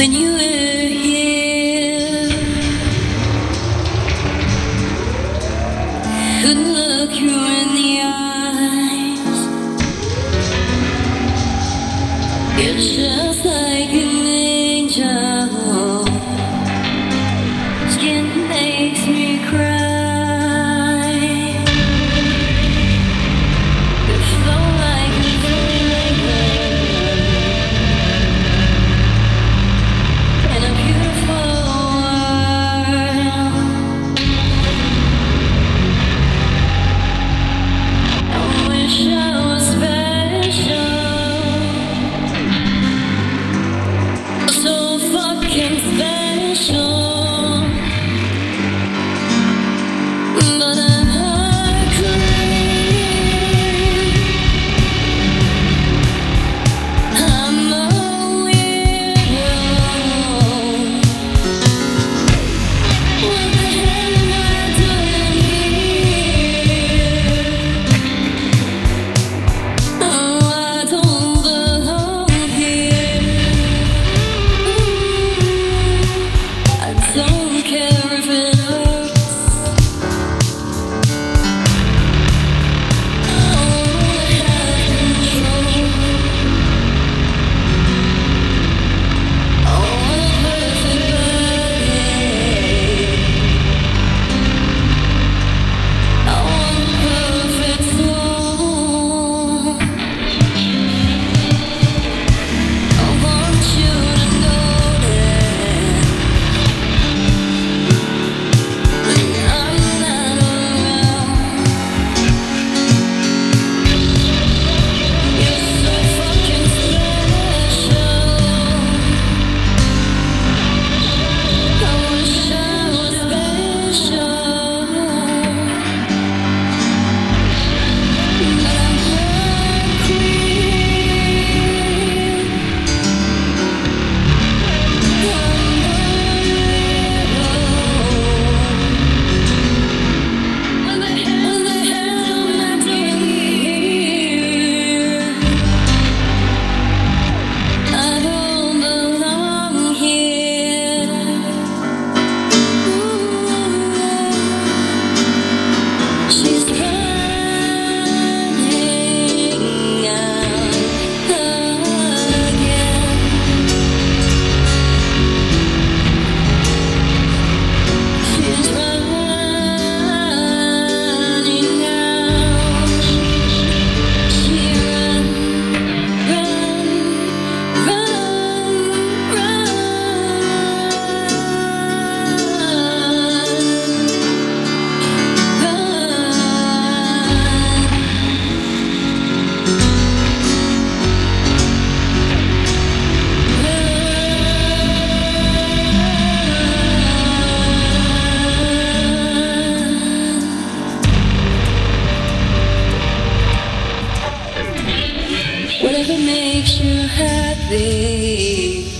when you were here. Good luck, you makes you happy.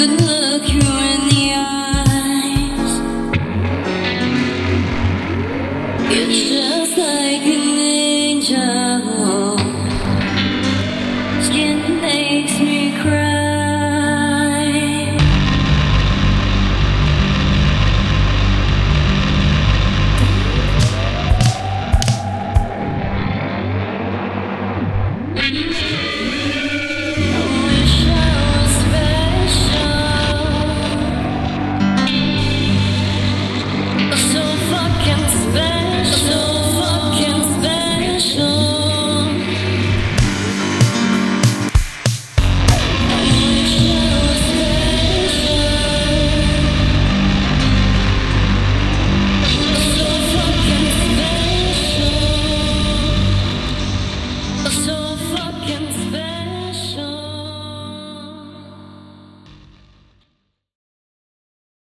good look, you're in